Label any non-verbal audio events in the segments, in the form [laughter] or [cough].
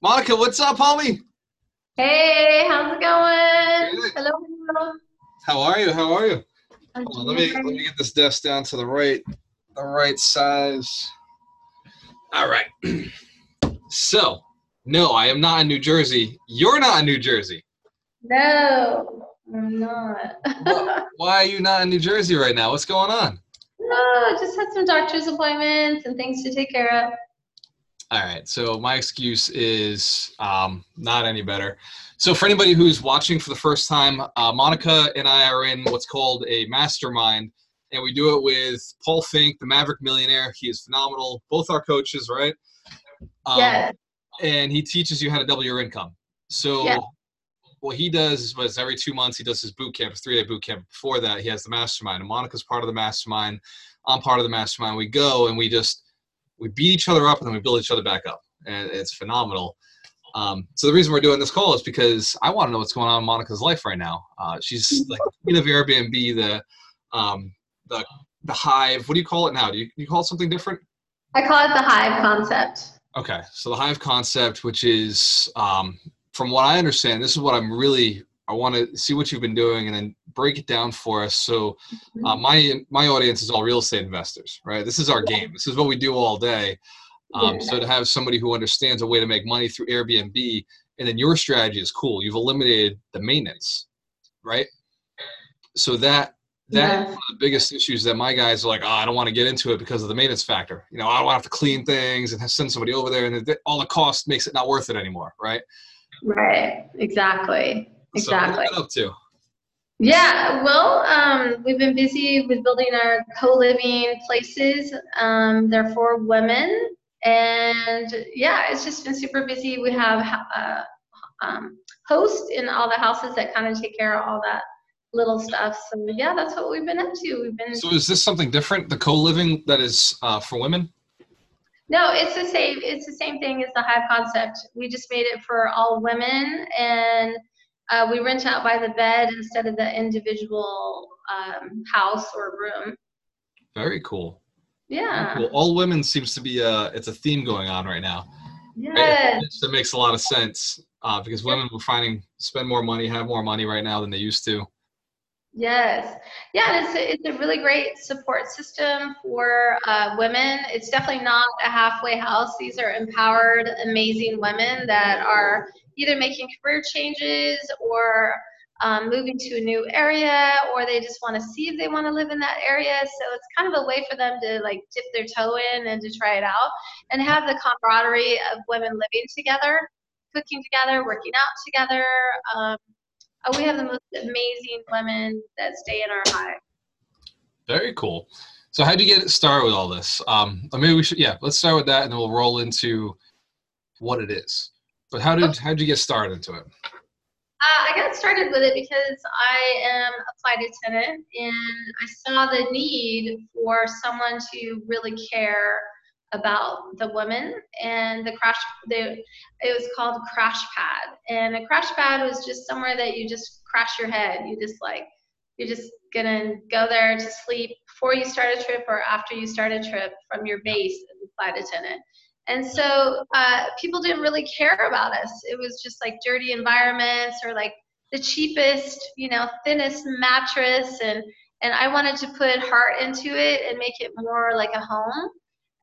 Monica, what's up, homie? Hey, how's it going? Hello. hello. How are you? How are you? Hold on, let me let me get this desk down to the right, the right size. All right. [clears throat] So, no, I am not in New Jersey. You're not in New Jersey. No, I'm not. Wh- Why are you not in New Jersey right now? What's going on? no, I just had some doctor's appointments and things to take care of. All right. So my excuse is um, not any better. So for anybody who's watching for the first time, uh, Monica and I are in what's called a mastermind, and we do it with Paul Finck, the Maverick Millionaire. He is phenomenal. Both our coaches, right? Um, yes. And he teaches you how to double your income. So Yeah. what he does is every two months he does his boot camp, his three day boot camp. Before that, he has the mastermind. And Monica's part of the mastermind. I'm part of the mastermind. We go and we just we beat each other up and then we build each other back up. And it's phenomenal. Um, so the reason we're doing this call is because I want to know what's going on in Monica's life right now. Uh, she's like queen of Airbnb, the um, the the hive. What do you call it now? Do you, you call it something different? I call it the hive concept. Okay, so the hive concept, which is, um, from what I understand, this is what I'm really. I want to see what you've been doing and then break it down for us. So, uh, my my audience is all real estate investors, right? This is our game. This is what we do all day. Um, Yeah. So to have somebody who understands a way to make money through Airbnb, and then your strategy is cool. You've eliminated the maintenance, right? So that that Yeah. one of the biggest issues that my guys are like, oh, I don't want to get into it because of the maintenance factor. You know, I don't want to have to clean things and send somebody over there, and all the cost makes it not worth it anymore, right? Right. Exactly. So Exactly. been up to? Yeah, well, um, we've been busy with building our co-living places. Um, they're for women, and yeah, it's just been super busy. We have uh, um, hosts in all the houses that kind of take care of all that little stuff. So yeah, that's what we've been up to. We've been So is this something different? The co-living that is uh, for women? no, it's the same. It's the same thing as the hive concept. We just made it for all women, and uh, we rent out by the bed instead of the individual um, house or room. Very cool. Very Yeah. cool. All women seems to be a it's a theme going on right now. Yes. That makes a lot of sense uh, because women we're finding spend more money, have more money right now than they used to. Yes. Yeah, and it's a, it's a really great support system for uh, women. It's definitely not a halfway house. These are empowered, amazing women that are either making career changes or um, moving to a new area, or they just want to see if they want to live in that area. So it's kind of a way for them to like dip their toe in and to try it out and have the camaraderie of women living together, cooking together, working out together. Um, uh, we have the most amazing women that stay in our hive. Very cool. So how'd you get started with all this? Um, maybe we should yeah, let's start with that and then we'll roll into what it is. But how did how did you get started into it? Uh, I got started with it because I am a flight attendant and I saw the need for someone to really care about the women and the crash the it was called crash pad. And a crash pad was just somewhere that you just crash your head. You just like you're just gonna go there to sleep before you start a trip or after you start a trip from your base as a flight attendant and so uh, people didn't really care about us. It was just like dirty environments or like the cheapest, you know, thinnest mattress. And, and I wanted to put heart into it and make it more like a home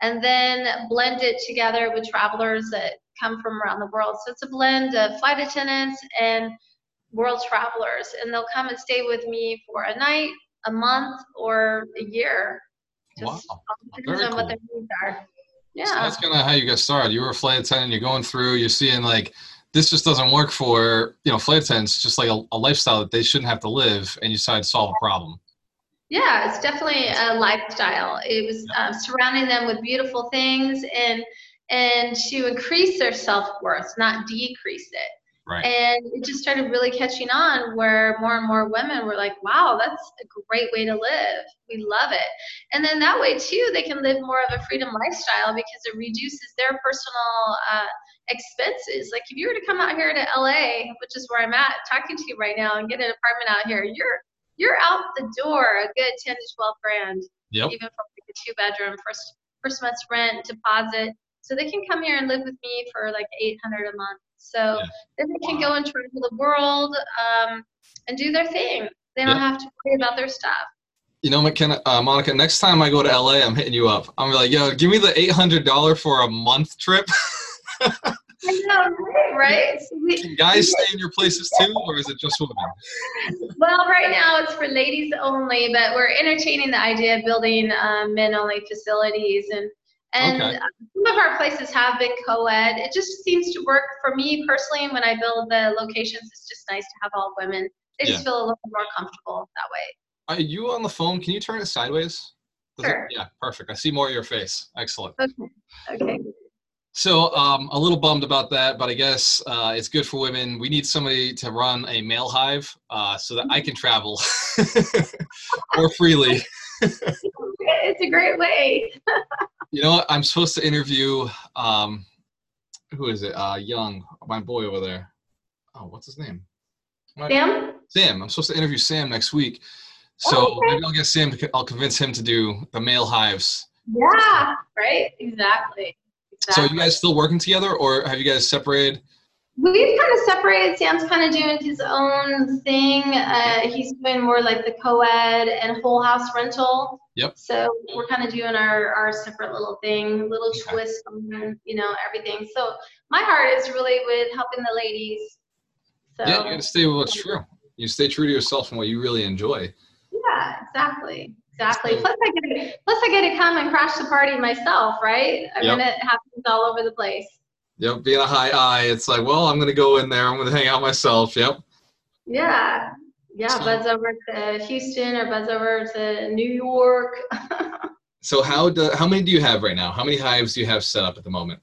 and then blend it together with travelers that come from around the world. So it's a blend of flight attendants and world travelers. And they'll come and stay with me for a night, a month, or a year. Just all depends Very on what their needs are. Yeah. So that's kind of how you got started. You were a flight attendant. You're going through. You're seeing like this just doesn't work for you know flight attendants. Just like a, a lifestyle that they shouldn't have to live, and you decide to solve a problem. Yeah, it's definitely a lifestyle. It was um, surrounding them with beautiful things and and to increase their self worth, not decrease it. Right. And it just started really catching on where more and more women were like, wow, that's a great way to live. We love it. And then that way, too, they can live more of a freedom lifestyle because it reduces their personal uh, expenses. Like if you were to come out here to LA, which is where I'm at, talking to you right now, and get an apartment out here, you're you're out the door a good 10 to 12 grand, Yep. even for like a two bedroom, first first month's rent, deposit. So they can come here and live with me for like 800 a month. So Yeah. then they can Wow. go and travel the world um, and do their thing. They don't Yeah. have to worry about their stuff. You know, McKenna, uh, Monica, next time I go to LA, I'm hitting you up. I'm like, yo, give me the $800 for a month trip. I know, right? [laughs] we, Can guys stay in your places too, [laughs] or is it just women? Well, right now it's for ladies only, but we're entertaining the idea of building um, men-only facilities, and and Okay. uh, some of our places have been co-ed. It just seems to work for me personally. When I build the locations, it's just nice to have all women. They just Yeah. feel a little more comfortable that way. Are you on the phone? Can you turn it sideways? Sure. yeah, perfect. I see more of your face. Excellent. Okay. Okay. So um, a little bummed about that, but I guess uh, it's good for women. We need somebody to run a male hive uh, so that I can travel [laughs] more freely. [laughs] It's a great way. [laughs] You know what? I'm supposed to interview. Um, who is it? Uh, Young, my boy over there. Oh, what's his name? My- Sam? Sam. I'm supposed to interview Sam next week. So Oh, okay. maybe I'll get Sam. I'll convince him to do the male hives. Yeah. Right. Exactly. So Exactly. are you guys still working together, or have you guys separated? We've kind of separated. Sam's kind of doing his own thing. Uh, he's doing more like the co-ed and whole house rental. Yep. So we're kind of doing our, our separate little thing, little Okay. twist on, you know, everything. So my heart is really with helping the ladies. So Yeah, you got to stay with what's true. You stay true to yourself and what you really enjoy. yeah, exactly. Exactly. Plus I get to, plus I get to come and crash the party myself, right? I Yep. mean, it happens all over the place. Yep, being a high eye, it's like, well, I'm gonna go in there. I'm gonna hang out myself. Yep. Yeah. Yeah, So- buzz over to Houston or buzz over to New York. [laughs] So how do how many do you have right now? How many hives do you have set up at the moment?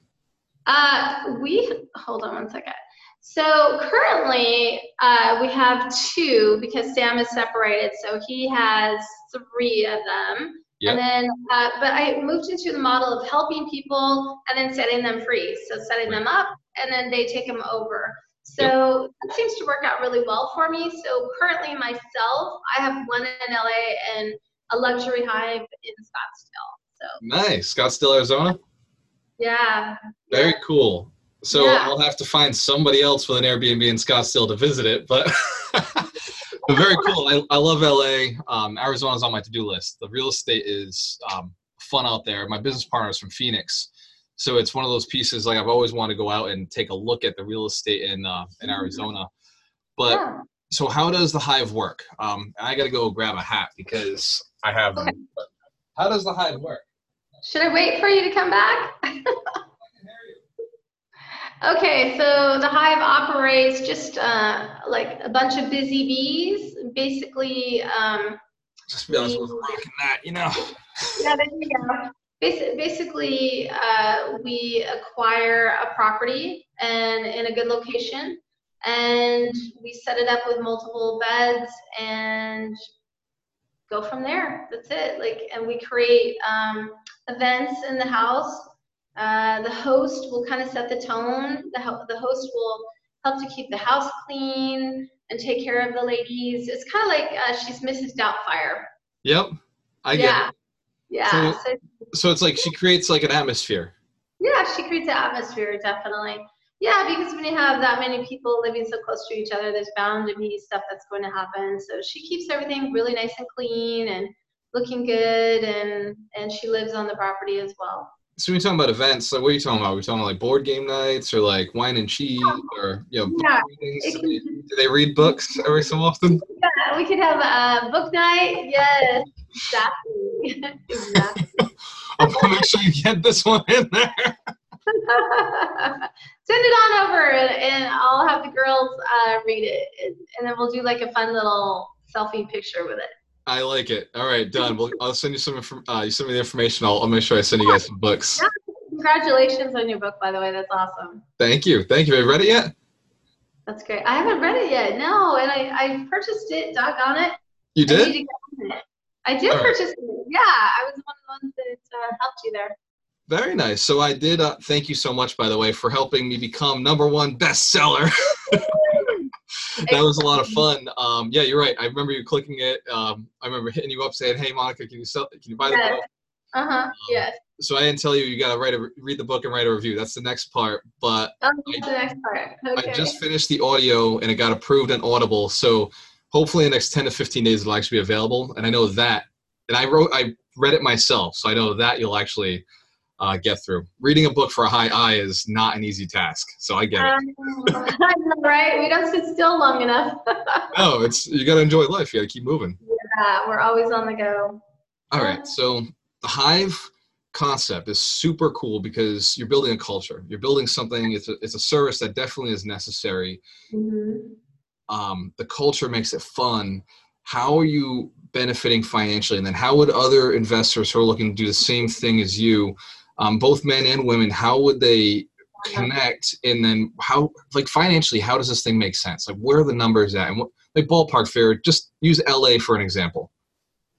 Uh, we hold on one second. So currently, uh, we have two because Sam is separated, so he has three of them. Yep. And then, uh, but I moved into the model of helping people and then setting them free. So setting them up and then they take them over. So that seems to work out really well for me. So currently myself, I have one in LA and a luxury hive in Scottsdale. So Nice, Scottsdale, Arizona. yeah. Very yeah. cool. So Yeah. I'll have to find somebody else with an Airbnb in Scottsdale to visit it, but [laughs] but very cool. I, I love LA. Um, Arizona's on my to-do list. The real estate is um, fun out there. My business partner is from Phoenix, so it's one of those pieces. Like I've always wanted to go out and take a look at the real estate in uh, in Arizona. But Yeah. so how does the hive work? Um, I got to go grab a hat because I have. Okay. How does the hive work? Should I wait for you to come back? [laughs] Okay, so the hive operates just uh, like a bunch of busy bees. Basically, um, Just be honest with rocking that, you know. yeah, there you go. Basi- Basically, uh, we acquire a property and in a good location, and we set it up with multiple beds and go from there. That's it. Like, and we create um, events in the house. Uh, the host will kind of set the tone. The, ho- the host will help to keep the house clean and take care of the ladies. It's kind of like uh, she's Mrs. Doubtfire. Yep, I get yeah. it. Yeah. So- so So it's like she creates like an atmosphere. Yeah, she creates an atmosphere, definitely. Yeah, because when you have that many people living so close to each other, there's bound to be stuff that's going to happen. So she keeps everything really nice and clean and looking good, and and she lives on the property as well. So when you're talking about events, like what are you talking about? Are we talking about like board game nights or like wine and cheese or you know Yeah? Do they, do they read books every so often? Yeah, we could have a book night. Yes, exactly, [laughs] exactly. [laughs] I'm gonna make sure you get this one in there. [laughs] Send it on over, and, and I'll have the girls uh, read it, and, and then we'll do like a fun little selfie picture with it. I like it. All right, done. Well, I'll send you some. Inform- uh, you send me the information. I'll, I'll make sure I send you guys some books. [laughs] Congratulations on your book, by the way. That's awesome. Thank you. Thank you. Have you read it yet? That's great. I haven't read it yet. No, and I, I purchased it. Doggone it. You did? need to get on it. I did right. purchase it. Yeah, I was one of the ones that uh, helped you there. Very nice. So I did. Uh, thank you so much, by the way, for helping me become number one bestseller. [laughs] that was a lot of fun. Um, yeah, you're right. I remember you clicking it. Um, I remember hitting you up saying, "Hey, Monica, can you sell? Can you buy the book?" Uh huh. Yes. So I didn't tell you you got to write a read the book and write a review. That's the next part. But Oh, that's the next part. Okay. I just finished the audio and it got approved on Audible. So hopefully in the next 10 to 15 days it'll actually be available. And I know that. And I wrote, I read it myself. So I know that you'll actually uh, get through. Reading a book for a high eye is not an easy task. So I get it. Um, [laughs] right? We don't sit still long enough. [laughs] No, it's, you got to enjoy life. You got to keep moving. yeah, we're always on the go. All right. So the Hive concept is super cool because you're building a culture. You're building something. It's a, it's a service that definitely is necessary. Mhm. um, the culture makes it fun how are you benefiting financially and then how would other investors who are looking to do the same thing as you um, both men and women how would they connect? And then how like financially how does this thing make sense? Like where are the numbers at? And what like ballpark figure just use la for an example.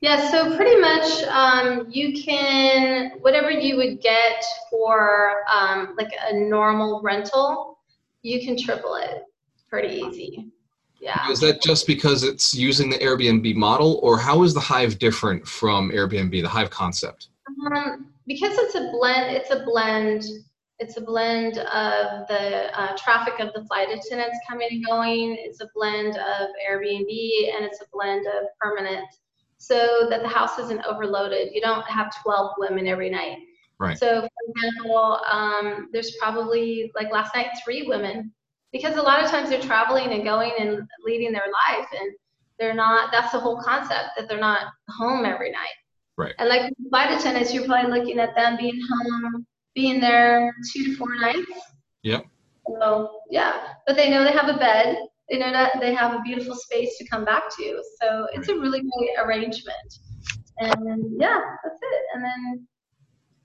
Yeah, so pretty much um, you can, whatever you would get for um, like a normal rental, you can triple it pretty easy. Yeah. is that just because it's using the airbnb model or how is the hive different from airbnb the hive concept? Um, because it's a blend, it's a blend, it's a blend of the uh, traffic of the flight attendants coming and going. It's a blend of Airbnb and it's a blend of permanent so that the house isn't overloaded. You don't have 12 women every night. Right. So, for example, um, there's probably like last night, three women because a lot of times they're traveling and going and leading their life and they're not, that's the whole concept that they're not home every night. Right. And like flight attendants, you're probably looking at them being home, being there two to four nights. Yep. So yeah, but they know they have a bed. They know that they have a beautiful space to come back to. So it's a really great arrangement. And yeah, that's it. And then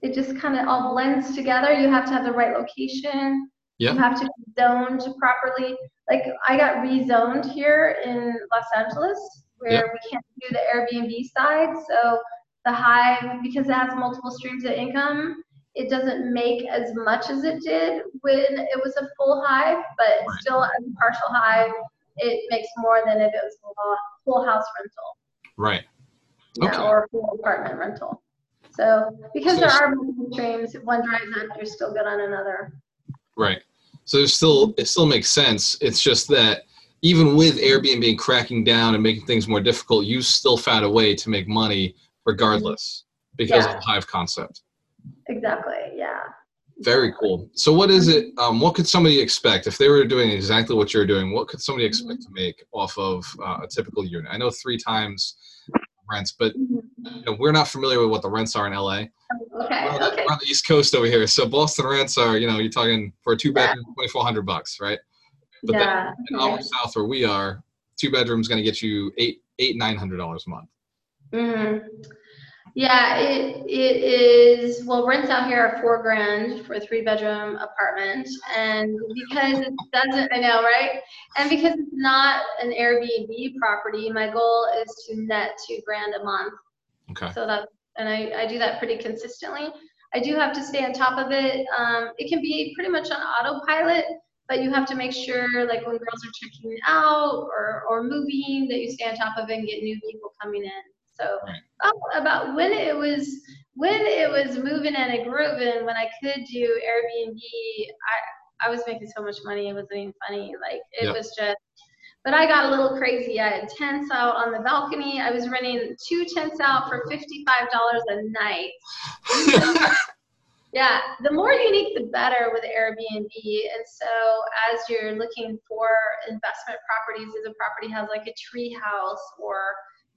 it just kind of all blends together. You have to have the right location. Yeah. You have to be zoned properly. Like I got rezoned here in Los Angeles where Yeah. we can't do the Airbnb side. So the hive, because it has multiple streams of income, it doesn't make as much as it did when it was a full hive, but Right. still as a partial hive, it makes more than if it was a full- house rental right yeah, Okay. or a full apartment rental. So because So there are multiple streams, if one dries up, you're still good on another. Right. So there's still it still makes sense. It's just that even with Airbnb cracking down and making things more difficult, you still found a way to make money regardless because Yeah. of the Hive concept. Exactly. Yeah. Very cool. So what is it? Um, what could somebody expect if they were doing exactly what you're doing? What could somebody expect to make off of uh, a typical unit? I know three times rents, but you know, we're not familiar with what the rents are in LA. Okay. We're on, the, Okay. we're on the East Coast over here, so Boston rents are you know you're talking for a two bedroom twenty four hundred bucks, right? But then Yeah. in our south where we are, two bedrooms going to get you eight eight nine hundred dollars a month. Hmm Yeah, it, it is, well, rents out here are four grand for a three bedroom apartment. And because it doesn't, I know, right? And because it's not an Airbnb property, my goal is to net two grand a month. Okay. So that, and I, I do that pretty consistently. I do have to stay on top of it. Um, it can be pretty much on autopilot, but you have to make sure, like when girls are checking out or, or moving, that you stay on top of it and get new people coming in. So oh, about when it was when it was moving and grooving, when I could do Airbnb, I I was making so much money it wasn't even funny. Like it Yep. was just. But I got a little crazy. I had tents out on the balcony. I was renting two tents out for fifty-five dollars a night. [laughs] Yeah, the more unique, the better with Airbnb. And so, as you're looking for investment properties, if a property has like a tree house or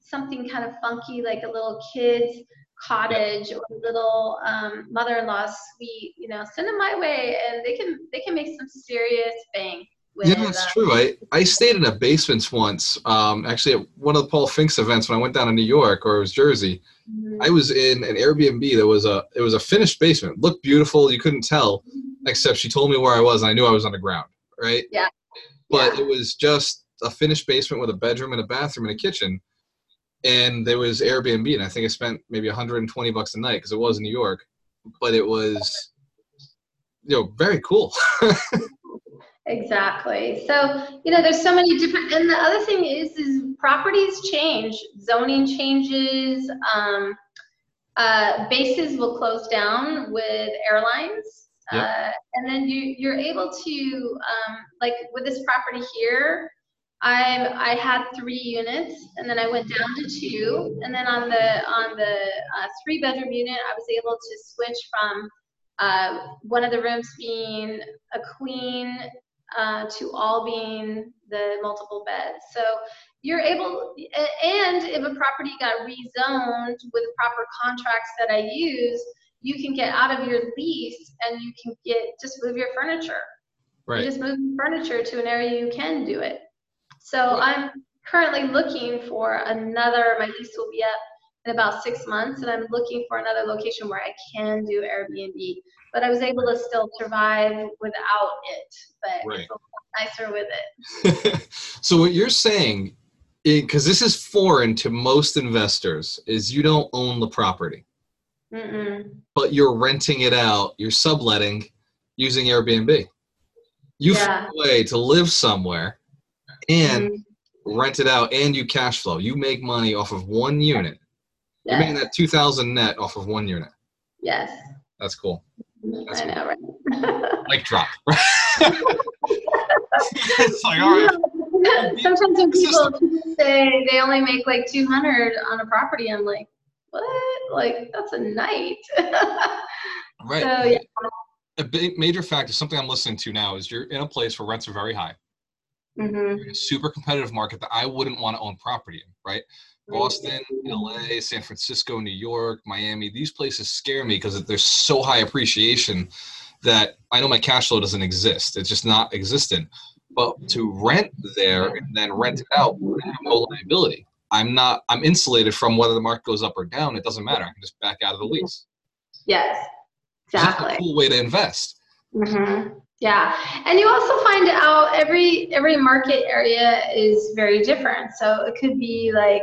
something kind of funky, like a little kid's cottage or a little um, mother-in-law suite, you know, send them my way, and they can they can make some serious bang. With, yeah, that's uh, true. I, I stayed in a basement once. Um, actually, at one of the Paul Fincks events when I went down to New York or it was Jersey. mhm. I was in an Airbnb that was a it was a finished basement. Looked beautiful. You couldn't tell, except she told me where I was, and I knew I was underground. Right. Yeah. But Yeah. it was just a finished basement with a bedroom and a bathroom and a kitchen, and there was Airbnb, and I think I spent maybe 120 bucks a night because it was in New York, but it was, you know, very cool. [laughs] Exactly. So, you know, there's so many different, and the other thing is, is properties change, zoning changes, um, uh, bases will close down with airlines. Yep. Uh, and then you, you're able to, um, like with this property here, I I had three units, and then I went down to two, and then on the on the uh, three bedroom unit, I was able to switch from uh, one of the rooms being a queen uh, to all being the multiple beds. So you're able, and if a property got rezoned with proper contracts that I use, you can get out of your lease and you can get just move your furniture. Right. You just move furniture to an area you can do it. So I'm currently looking for another, my lease will be up in about six months, and I'm looking for another location where I can do Airbnb. But I was able to still survive without it, but Right. it's a lot nicer with it. [laughs] so what you're saying, because this is foreign to most investors, is you don't own the property, Mm-mm. but you're renting it out, you're subletting using Airbnb. You Yeah. find a way to live somewhere and Mhm. rent it out, and you cash flow. You make money off of one unit. You're making that two thousand net off of one unit. yes. That's cool. That's I know, right? [laughs] Like drop. [laughs] [laughs] it's like all right. Sometimes when people say they only make like 200 on a property, I'm like, what? Like, that's a night. Right. So, yeah. A big major factor, something I'm listening to now, is you're in a place where rents are very high. Mhm. super competitive market that I wouldn't want to own property in, right? Boston, LA, San Francisco, New York, Miami, these places scare me because there's so high appreciation that I know my cash flow doesn't exist. It's just not existent. But to rent there and then rent it out, I have no liability. I'm not, I'm insulated from whether the market goes up or down. It doesn't matter. I can just back out of the lease. Yes, exactly. a cool way to invest. hmm Yeah, and you also find out every every market area is very different. So it could be like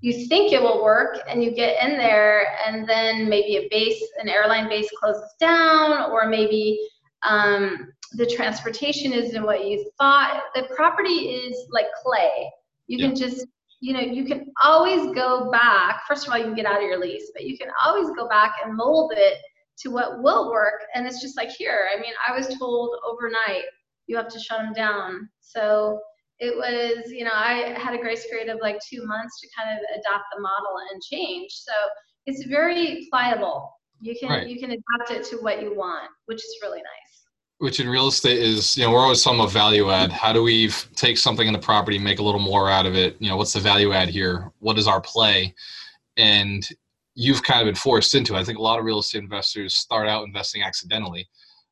you think it will work, and you get in there, and then maybe a base, an airline base closes down, or maybe um, the transportation isn't what you thought. The property is like clay. You can just you know you can always go back. First of all, you can get out of your lease, but you can always go back and mold it to what will work. And it's just like here. I mean, I was told overnight you have to shut them down. So it was, you know, I had a grace period of like two months to kind of adopt the model and change. So it's very pliable. You can Right. you can adapt it to what you want, which is really nice. which in real estate is you know we're always talking about value add how do we take something in the property make a little more out of it you know what's the value add here what is our play and you've kind of been forced into it. i think a lot of real estate investors start out investing accidentally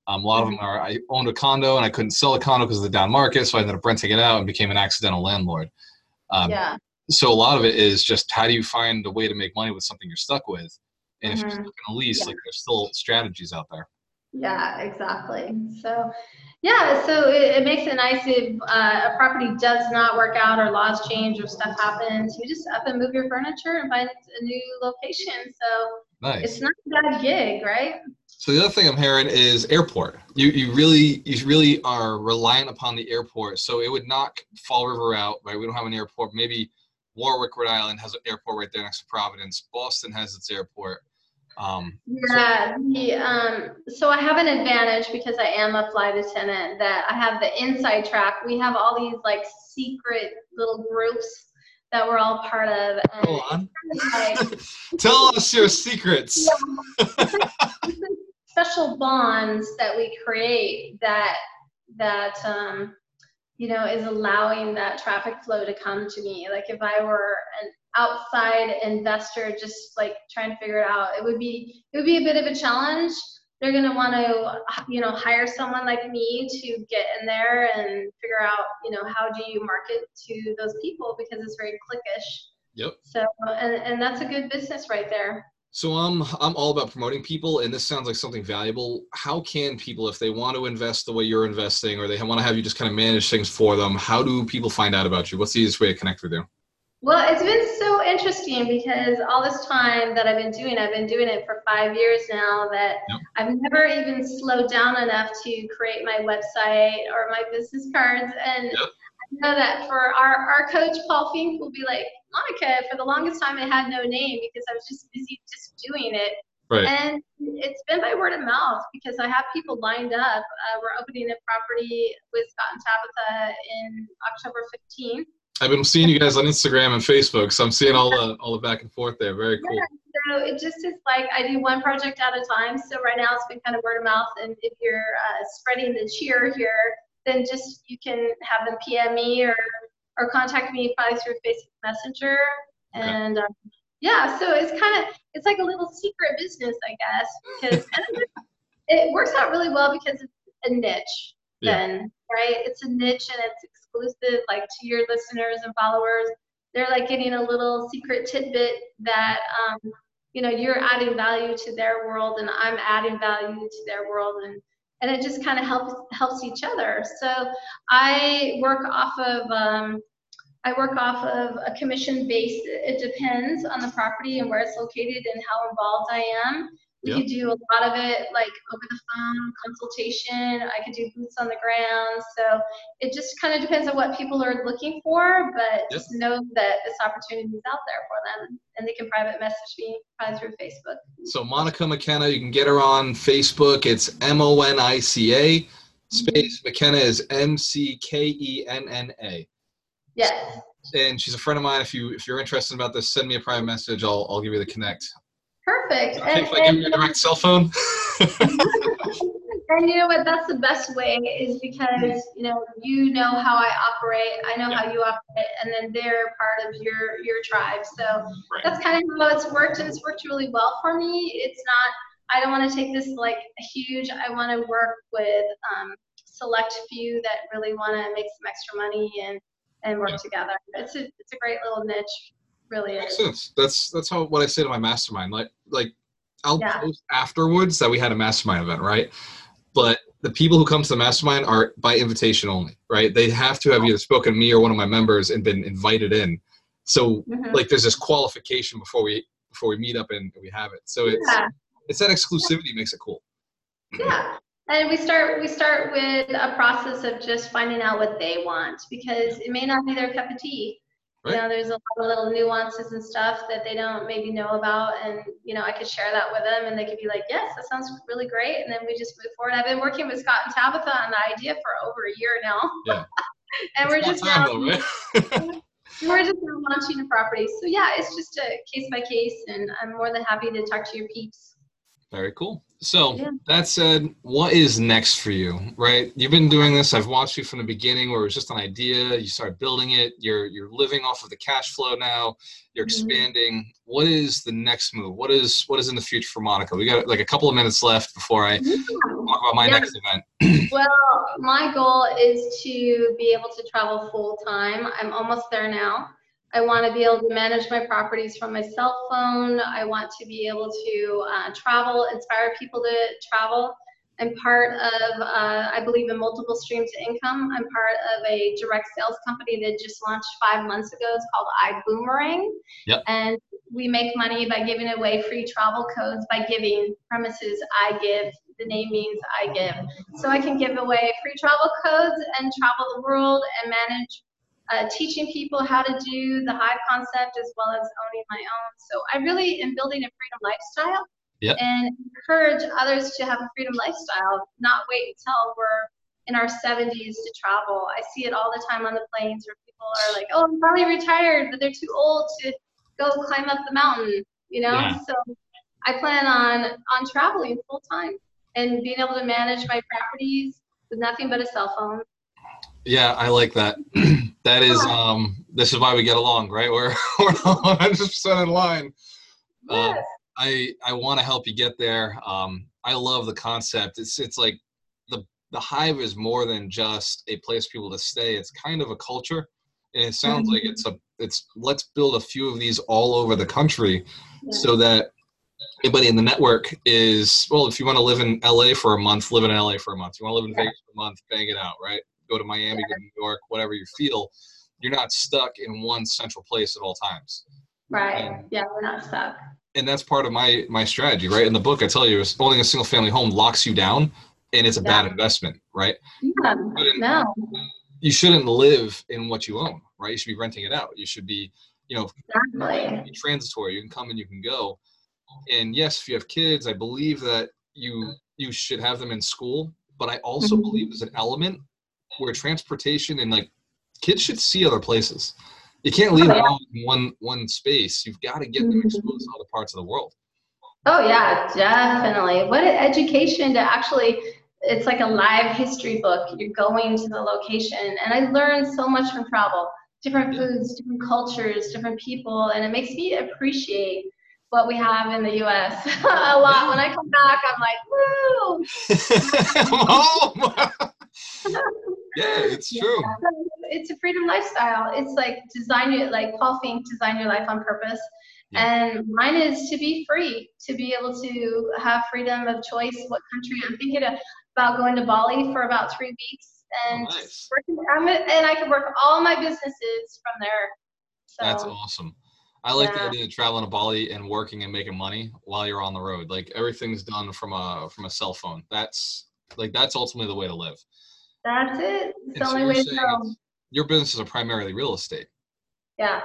um, a lot of them are i owned a condo and i couldn't sell a condo because of the down market so i ended up renting it out and became an accidental landlord um, yeah. so a lot of it is just how do you find a way to make money with something you're stuck with and if you're Mhm. stuck in a lease Yeah. like there's still strategies out there Yeah, exactly. So, yeah, so it, it makes it nice if uh, a property does not work out or laws change or stuff happens. You just up and move your furniture and find a new location. So nice it's not a bad gig, right? So the other thing I'm hearing is airport. You you really you really are reliant upon the airport. So it would knock Fall River out, right? We don't have an airport. Maybe Warwick, Rhode Island has an airport right there next to Providence. Boston has its airport. Um, Yeah. The, um, so I have an advantage because I am a flight attendant that I have the inside track. We have all these like secret little groups that we're all part of. And go on. kind of like, [laughs] Tell us your secrets. special bonds that we create that that um, you know is allowing that traffic flow to come to me like if i were an outside investor just like trying to figure it out it would be it would be a bit of a challenge they're going to want to you know hire someone like me to get in there and figure out you know how do you market to those people because it's very cliquish Yep. so and, and that's a good business right there So I'm I'm all about promoting people, and this sounds like something valuable. How can people, if they want to invest the way you're investing, or they want to have you just kind of manage things for them, how do people find out about you? What's the easiest way to connect with you? Well, it's been so interesting because all this time that I've been doing, I've been doing it for five years now, that Yep. I've never even slowed down enough to create my website or my business cards. And Yep. I know that for our, our coach, Paul Finck, will be like, Monica, for the longest time, I had no name because I was just busy just doing it. Right. And it's been by word of mouth because I have people lined up. Uh, we're opening a property with Scott and Tabitha in October 15th. I've been seeing you guys on Instagram and Facebook, so I'm seeing all the all the back and forth there. Very cool. Yeah, so it just is like I do one project at a time. So right now it's been kind of word of mouth, and if you're uh, spreading the cheer here, then just you can have them PM me or or contact me probably through Facebook Messenger. Okay. And um, yeah, so it's kind of it's like a little secret business, I guess, [laughs] because it works out really well because it's a niche. Yeah. Then right, it's a niche and it's exclusive, like to your listeners and followers. They're like getting a little secret tidbit that um, you know you're adding value to their world and I'm adding value to their world and and it just kind of helps helps each other. So I work off of um, I work off of a commission base. It depends on the property and where it's located and how involved I am. We could do a lot of it like over the phone consultation. I could do boots on the ground. So it just kind of depends on what people are looking for, but Yep. just know that this opportunity is out there for them and they can private message me probably through Facebook. So Monica McKenna, you can get her on Facebook. It's M O N I C A space mm-hmm. McKenna is M C K E N N A. Yes. And she's a friend of mine. If you if you're interested about this, send me a private message. I'll I'll give you the connect. Perfect. Okay, And, if I give you a direct cell phone. [laughs] and you know what? That's the best way is because you know you know how I operate. I know how you operate, and then they're part of your your tribe. So right. that's kind of how it's worked, and it's worked really well for me. It's not. I don't want to take this like huge. I want to work with um, select few that really want to make some extra money and and work Yeah. together. It's a it's a great little niche, really Makes is. sense. That's that's how what I say to my mastermind. Like like I'll Yeah. post afterwards that we had a mastermind event, right? But the people who come to the mastermind are by invitation only, right? They have to have either spoken to me or one of my members and been invited in. So Mhm. like there's this qualification before we before we meet up and we have it. So it's Yeah. it's that exclusivity makes it cool. Yeah. And we start we start with a process of just finding out what they want because it may not be their cup of tea. You know, there's a lot of little nuances and stuff that they don't maybe know about and you know, I could share that with them and they could be like, Yes, that sounds really great and then we just move forward. I've been working with Scott and Tabitha on the idea for over a year now. Yeah. [laughs] and we're just now though, um, right? [laughs] we're just launching a property. So yeah, it's just a case by case and I'm more than happy to talk to your peeps. Very cool. So Yeah. that said, what is next for you? Right? You've been doing this. I've watched you from the beginning, where it was just an idea. You started building it. You're you're living off of the cash flow now. You're Mhm. expanding. What is the next move? What is what is in the future for Monica? We got like a couple of minutes left before I talk about my Yeah. next event. [clears throat] Well, my goal is to be able to travel full time. I'm almost there now. I want to be able to manage my properties from my cell phone. I want to be able to uh, travel, inspire people to travel. I'm part of, uh, I believe in multiple streams of income. I'm part of a direct sales company that just launched five months ago. It's called iBoomerang. Yep. And we make money by giving away free travel codes by giving premises I give. The name means I give. So I can give away free travel codes and travel the world and manage uh, teaching people how to do the hive concept as well as owning my own. So I really am building a freedom lifestyle Yep. and encourage others to have a freedom lifestyle, not wait until we're in our 70s to travel. I see it all the time on the planes where people are like, oh, I'm probably retired, but they're too old to go climb up the mountain, you know? Yeah. So I plan on on traveling full time and being able to manage my properties with nothing but a cell phone. Yeah, I like that. [clears throat] that is um this is why we get along, right? We're [laughs] we're 100 percent in line. Yes. I I want to help you get there. Um, I love the concept. It's it's like the the hive is more than just a place for people to stay. It's kind of a culture, and it sounds like it's a it's let's build a few of these all over the country, Yeah. so that anybody in the network is well. If you want to live in LA for a month, live in LA for a month. You want to live in Yeah. Vegas for a month, bang it out, right? Go to Miami, go to New York, whatever you feel. You're not stuck in one central place at all times Right. Yeah, we're not stuck. and that's part of my my strategy right in the book i tell you owning a single family home locks you down and it's a bad investment right Yeah. In- No. you shouldn't live in what you own, right? You should be renting it out. You should be, you know, Exactly. transitory. You can come and you can go. And yes, if you have kids, I believe that you you should have them in school. But I also Mhm. believe there's an element where transportation and like kids should see other places. You can't leave Oh, them yeah. all in one one space. You've got to get them Mhm. exposed to other parts of the world. Oh yeah, definitely. What an education to actually it's like a live history book. You're going to the location and I learned so much from travel. Different Yeah. foods, different cultures, different people, and it makes me appreciate what we have in the US [laughs] a lot. Yeah. When I come back, I'm like, woo! [laughs] oh, [laughs] yeah, it's true. It's a freedom lifestyle. It's like design your like Paul Finck, design your life on purpose. And mine is to be free, to be able to have freedom of choice. What country I'm thinking about going to Bali for about three weeks, and Oh, nice. working, I'm, and I can work all my businesses from there. So That's awesome. I like the idea of traveling to Bali and working and making money while you're on the road. Like everything's done from a from a cell phone. That's like that's ultimately the way to live. That's it. It's the so only way to. Your businesses are primarily real estate. Yeah.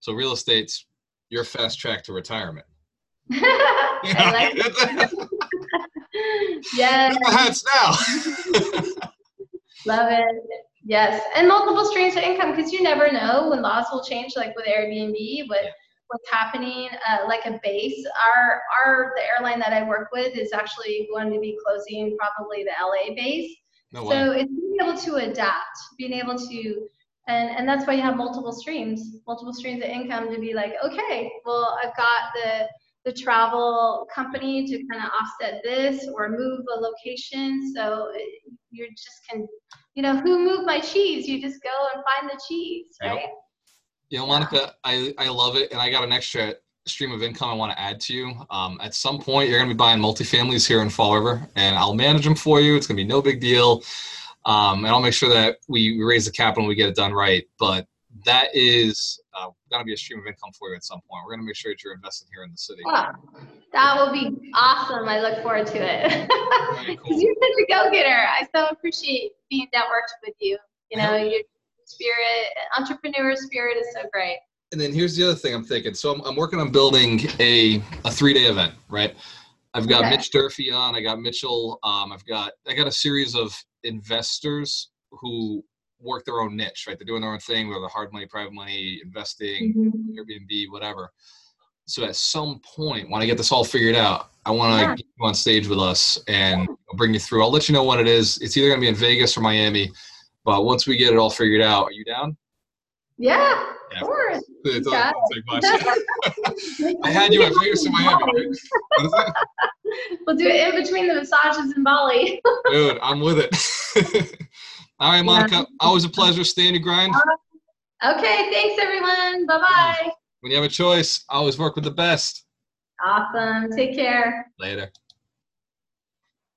So real estate's your fast track to retirement. [laughs] I like [laughs] yes. hats now. [laughs] Love it. Yes, and multiple streams of income because you never know when laws will change, like with Airbnb, Yeah. what's happening. Uh, like a base, our our the airline that I work with is actually going to be closing probably the LA base. No way. So it's being able to adapt, being able to, and and that's why you have multiple streams, multiple streams of income to be like, okay, well I've got the the travel company to kind of offset this or move a location. So you just can, you know, who moved my cheese? You just go and find the cheese, Yep. right? You know, Yeah. Monica, I, I love it, and I got an extra stream of income I want to add to you. Um, at some point, you're going to be buying multifamilies here in Fall River, and I'll manage them for you. It's going to be no big deal, um, and I'll make sure that we raise the capital and we get it done right. But that is uh, going to be a stream of income for you at some point. We're going to make sure that you're investing here in the city. Ah, that will be awesome. I look forward to it. Very [laughs] cool. Because you're such a go-getter. I so appreciate being networked with you. You know, [laughs] your spirit, entrepreneur spirit is so great. And then here's the other thing I'm thinking. So I'm, I'm working on building a, a three day event, right? I've got Okay. Mitch Durfee on. I got Mitchell. Um, I've got I got a series of investors who work their own niche, right? They're doing their own thing, whether hard money, private money, investing, Airbnb, whatever. So at some point, when I get this all figured out, I want to Yeah. get you on stage with us and bring you through. I'll let you know what it is. It's either going to be in Vegas or Miami. But once we get it all figured out, are you down? Yeah, Yeah. of course. It's Got it's like. I had you at Vegas in Miami. right? What is it? We'll do it in between the massages in Bali. [laughs] Dude, I'm with it. [laughs] All right, Monica. Always a pleasure. Stay in your grind. Uh, okay, thanks everyone. Bye bye. When you have a choice, always work with the best. Awesome. Take care. Later.